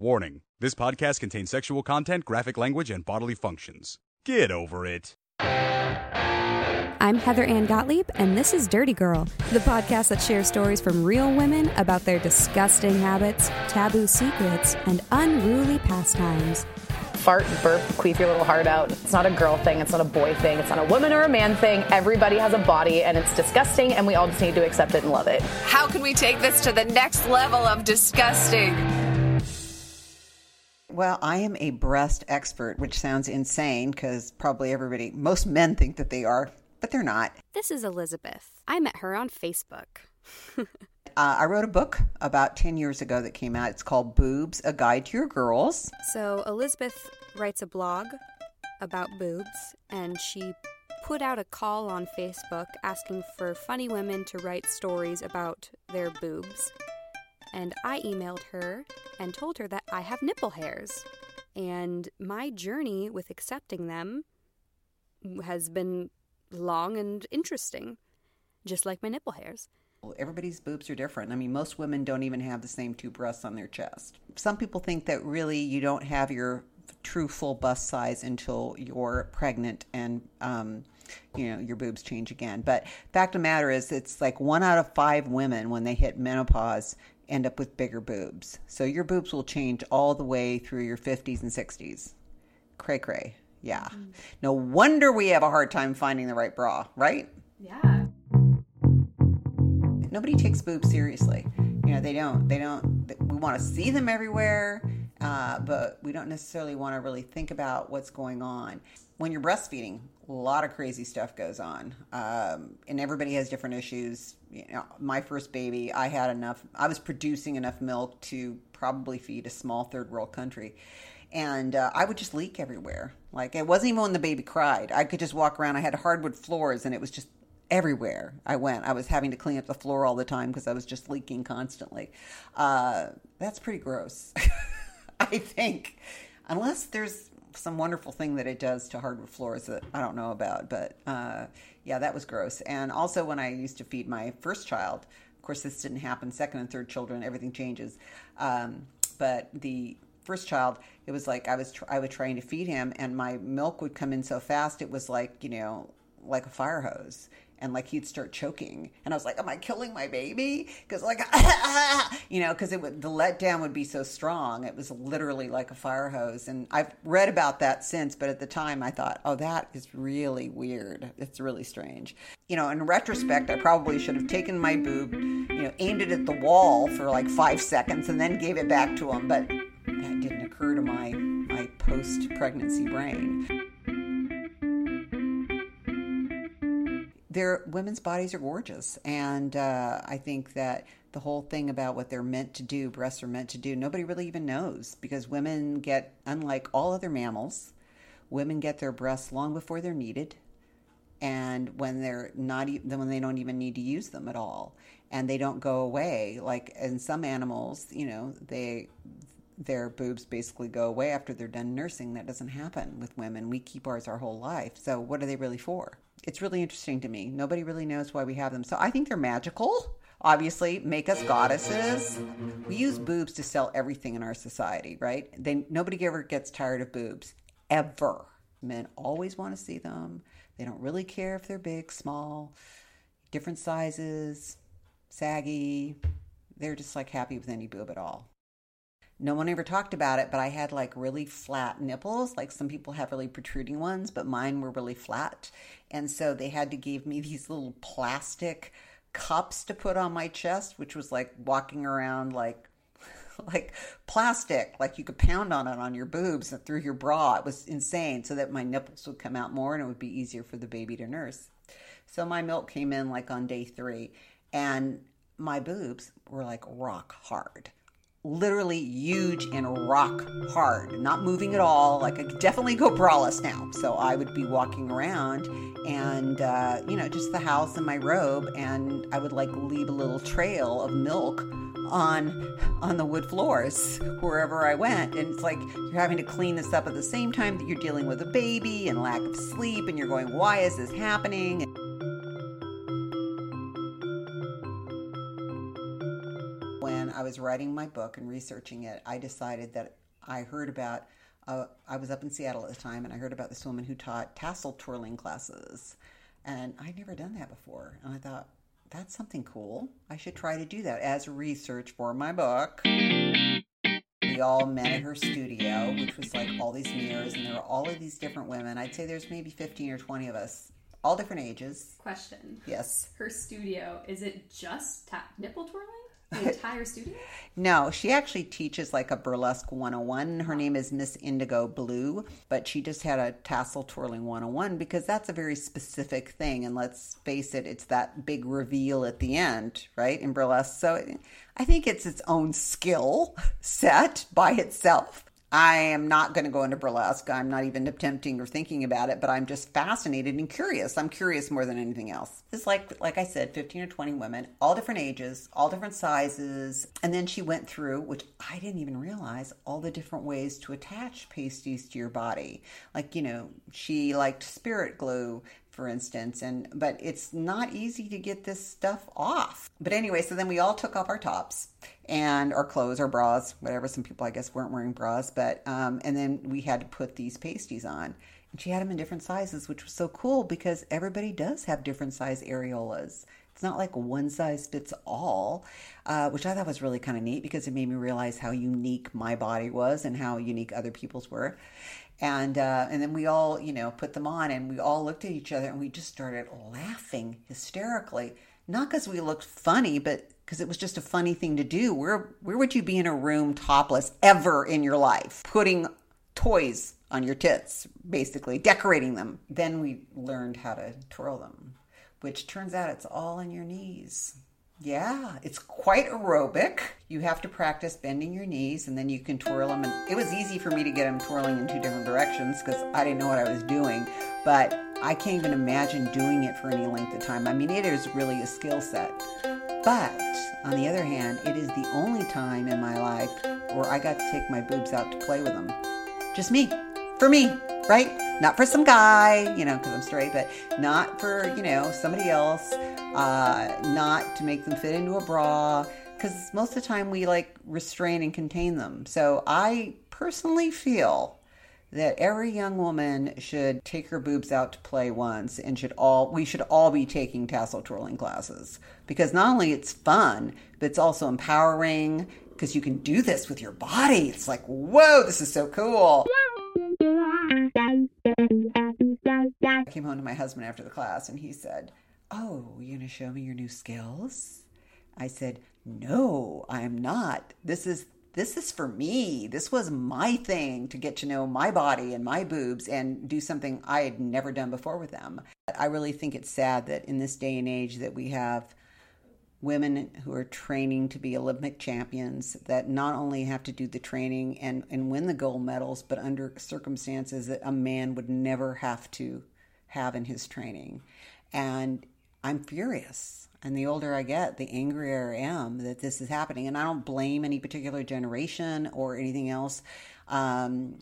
Warning this podcast contains sexual content, graphic language, and bodily functions. Get over it. I'm Heather Ann Gottlieb, and this is Dirty Girl, the podcast that shares stories from real women about their disgusting habits, taboo secrets, and unruly pastimes. Fart, burp, queef your little heart out. It's not a girl thing, it's not a boy thing, it's not a woman or a man thing. Everybody has a body, and it's disgusting, and we all just need to accept it and love it. How can we take this to the next level of disgusting? Well, I am a breast expert, which sounds insane because probably everybody, most men think that they are, but they're not. This is Elizabeth. I met her on Facebook. uh, I wrote a book about 10 years ago that came out. It's called Boobs A Guide to Your Girls. So, Elizabeth writes a blog about boobs, and she put out a call on Facebook asking for funny women to write stories about their boobs. And I emailed her and told her that I have nipple hairs. And my journey with accepting them has been long and interesting, just like my nipple hairs. Well, Everybody's boobs are different. I mean, most women don't even have the same two breasts on their chest. Some people think that really you don't have your true full bust size until you're pregnant and um, you know your boobs change again. But fact of the matter is, it's like one out of five women when they hit menopause end up with bigger boobs. So your boobs will change all the way through your 50s and 60s. Cray cray. Yeah. Mm. No wonder we have a hard time finding the right bra, right? Yeah. Nobody takes boobs seriously. You know, they don't. They don't. We want to see them everywhere, uh, but we don't necessarily want to really think about what's going on. When you're breastfeeding, a lot of crazy stuff goes on, um, and everybody has different issues. You know, my first baby, I had enough. I was producing enough milk to probably feed a small third world country and uh, I would just leak everywhere. Like it wasn't even when the baby cried. I could just walk around. I had hardwood floors, and it was just everywhere I went. I was having to clean up the floor all the time because I was just leaking constantly. Uh, that's pretty gross, I think, unless there's some wonderful thing that it does to hardwood floors that I don't know about. But uh, yeah, that was gross. And also when I used to feed my first child, of course this didn't happen. Second and third children, everything changes. Um, but the first child, it was like I was tr- I was trying to feed him, and my milk would come in so fast. It was like you know like a fire hose and like he'd start choking. And i was like am i killing my baby? Because like you know because it would the letdown would be so strong. It was literally like a fire hose. And i've read about that since but at the time i thought oh that is really weird. It's really strange. You know in retrospect i probably should have taken my boob you know aimed it at the wall for like five seconds and then gave it back to him. But that didn't occur to my my post pregnancy brain their women's bodies are gorgeous, and uh, I think that the whole thing about what they're meant to do, breasts are meant to do, nobody really even knows because women get, unlike all other mammals, women get their breasts long before they're needed, and when they're not, then when they don't even need to use them at all, and they don't go away. Like in some animals, you know, they their boobs basically go away after they're done nursing. That doesn't happen with women. We keep ours our whole life. So what are they really for? it's really interesting to me. Nobody really knows why we have them. So I think they're magical. Obviously, make us goddesses. We use boobs to sell everything in our society, right? They nobody ever gets tired of boobs ever. Men always want to see them. They don't really care if they're big, small, different sizes, saggy. They're just like happy with any boob at all no one ever talked about it, but I had like really flat nipples. Like some people have really protruding ones, but mine were really flat. And so they had to give me these little plastic cups to put on my chest, which was like walking around like like plastic, like you could pound on it on your boobs and through your bra. It was insane, so that my nipples would come out more and it would be easier for the baby to nurse. So my milk came in like on day three, and my boobs were like rock hard literally huge and rock hard, not moving at all. Like I could definitely go braless now. So I would be walking around and, uh, you know, just the house and my robe, and I would like leave a little trail of milk on on the wood floors wherever I went. And it's like you're having to clean this up at the same time that you're dealing with a baby and lack of sleep, and you're going, why is this happening? Was writing my book and researching it, I decided that I heard about. Uh, I was up in Seattle at the time, and I heard about this woman who taught tassel twirling classes, and I'd never done that before. And I thought that's something cool. I should try to do that as research for my book. We all met at her studio, which was like all these mirrors, and there were all of these different women. I'd say there's maybe 15 or 20 of us, all different ages. Question. Yes. Her studio, is it just ta- nipple twirling? The entire studio? No, she actually teaches like a burlesque 101. Her name is Miss Indigo Blue, but she just had a tassel twirling 101 because that's a very specific thing. And let's face it, it's that big reveal at the end, right? In burlesque. So I think it's its own skill set by itself. I am not going to go into burlesque. I'm not even attempting or thinking about it, but I'm just fascinated and curious. I'm curious more than anything else. It's like, like I said, 15 or 20 women, all different ages, all different sizes. And then she went through, which I didn't even realize, all the different ways to attach pasties to your body. Like, you know, she liked spirit glue for instance and but it's not easy to get this stuff off. But anyway so then we all took off our tops and our clothes our bras whatever. Some people i guess weren't wearing bras but um, and then we had to put these pasties on. And she had them in different sizes which was so cool because everybody does have different size areolas. It's not like one size fits all, uh, which I thought was really kind of neat because it made me realize how unique my body was and how unique other people's were and uh, and then we all you know put them on and we all looked at each other and we just started laughing hysterically. Not because we looked funny but because it was just a funny thing to do. Where where would you be in a room topless ever in your life? Putting toys on your tits basically decorating them. Then we learned how to twirl them which turns out it's all in your knees yeah, it's quite aerobic. You have to practice bending your knees and then you can twirl them. And it was easy for me to get them twirling in two different directions because I didn't know what I was doing. But I can't even imagine doing it for any length of time. I mean, it is really a skill set. But on the other hand, it is the only time in my life where I got to take my boobs out to play with them. Just me. For me, right? Not for some guy, you know, because I'm straight, but not for, you know, somebody else uh, not to make them fit into a bra because most of the time we like restrain and contain them. So I personally feel that every young woman should take her boobs out to play once and should all we should all be taking tassel twirling classes. Because not only it's fun but it's also empowering because you can do this with your body. It's like whoa this is so cool i came home to my husband after the class and he said Oh, you're going to show me your new skills? I said, No, I'm not. This is this is for me. This was my thing to get to know my body and my boobs and do something I had never done before with them. I really think it's sad that in this day and age that we have women who are training to be Olympic champions that not only have to do the training and, and win the gold medals, but under circumstances that a man would never have to have in his training. And I'm furious. And the older I get, the angrier I am that this is happening. And I don't blame any particular generation or anything else. Um,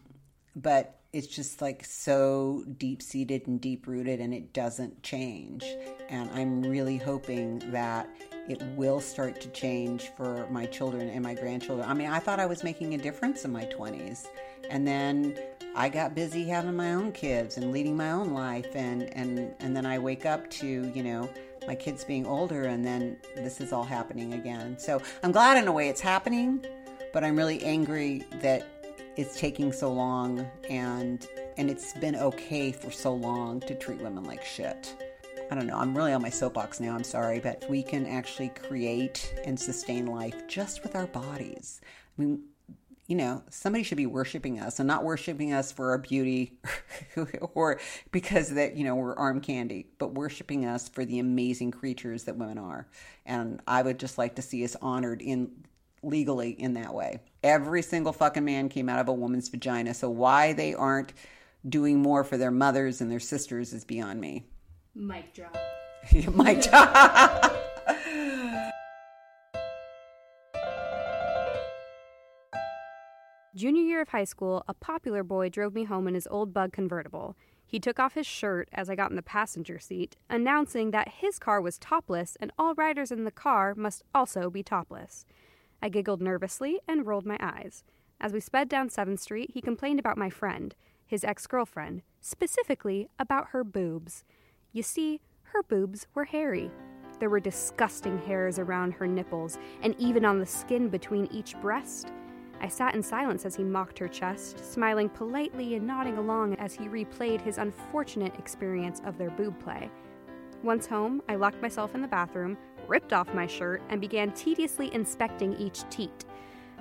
but it's just like so deep seated and deep rooted and it doesn't change. And I'm really hoping that it will start to change for my children and my grandchildren. I mean, I thought I was making a difference in my 20s. And then I got busy having my own kids and leading my own life and and and then I wake up to, you know, my kids being older and then this is all happening again. So, I'm glad in a way it's happening, but I'm really angry that it's taking so long and and it's been okay for so long to treat women like shit. I don't know, I'm really on my soapbox now, I'm sorry, but we can actually create and sustain life just with our bodies. I mean, you know, somebody should be worshiping us and not worshiping us for our beauty or because that, you know, we're arm candy, but worshiping us for the amazing creatures that women are. And I would just like to see us honored in legally in that way. Every single fucking man came out of a woman's vagina. So why they aren't doing more for their mothers and their sisters is beyond me. Mic drop. Mic drop. Junior year of high school, a popular boy drove me home in his old bug convertible. He took off his shirt as I got in the passenger seat, announcing that his car was topless and all riders in the car must also be topless. I giggled nervously and rolled my eyes. As we sped down 7th Street, he complained about my friend, his ex girlfriend, specifically about her boobs. You see, her boobs were hairy. There were disgusting hairs around her nipples and even on the skin between each breast. I sat in silence as he mocked her chest, smiling politely and nodding along as he replayed his unfortunate experience of their boob play. Once home, I locked myself in the bathroom, ripped off my shirt, and began tediously inspecting each teat.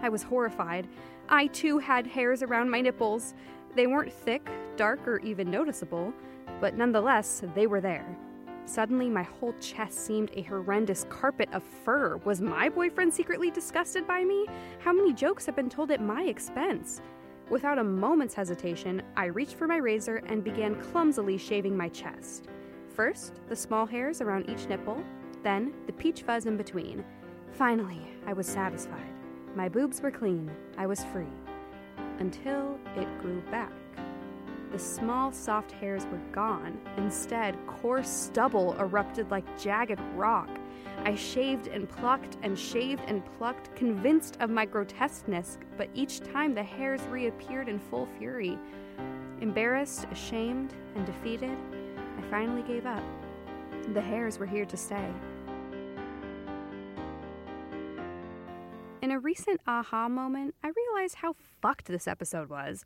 I was horrified. I too had hairs around my nipples. They weren't thick, dark, or even noticeable, but nonetheless, they were there. Suddenly, my whole chest seemed a horrendous carpet of fur. Was my boyfriend secretly disgusted by me? How many jokes have been told at my expense? Without a moment's hesitation, I reached for my razor and began clumsily shaving my chest. First, the small hairs around each nipple, then the peach fuzz in between. Finally, I was satisfied. My boobs were clean. I was free. Until it grew back. The small, soft hairs were gone. Instead, coarse stubble erupted like jagged rock. I shaved and plucked and shaved and plucked, convinced of my grotesqueness, but each time the hairs reappeared in full fury. Embarrassed, ashamed, and defeated, I finally gave up. The hairs were here to stay. In a recent aha moment, I realized how fucked this episode was.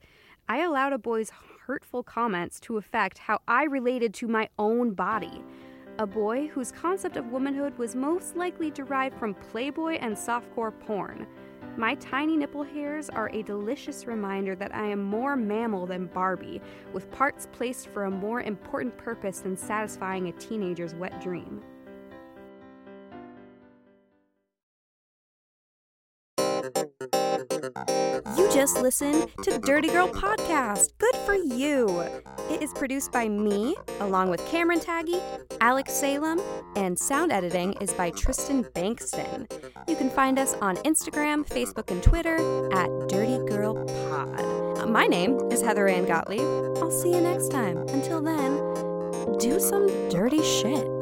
I allowed a boy's hurtful comments to affect how I related to my own body. A boy whose concept of womanhood was most likely derived from Playboy and softcore porn. My tiny nipple hairs are a delicious reminder that I am more mammal than Barbie, with parts placed for a more important purpose than satisfying a teenager's wet dream. Just listened to Dirty Girl Podcast. Good for you. It is produced by me, along with Cameron Taggy, Alex Salem, and sound editing is by Tristan Bankston. You can find us on Instagram, Facebook, and Twitter at Dirty Girl Pod. My name is Heather Ann Gottlieb. I'll see you next time. Until then, do some dirty shit.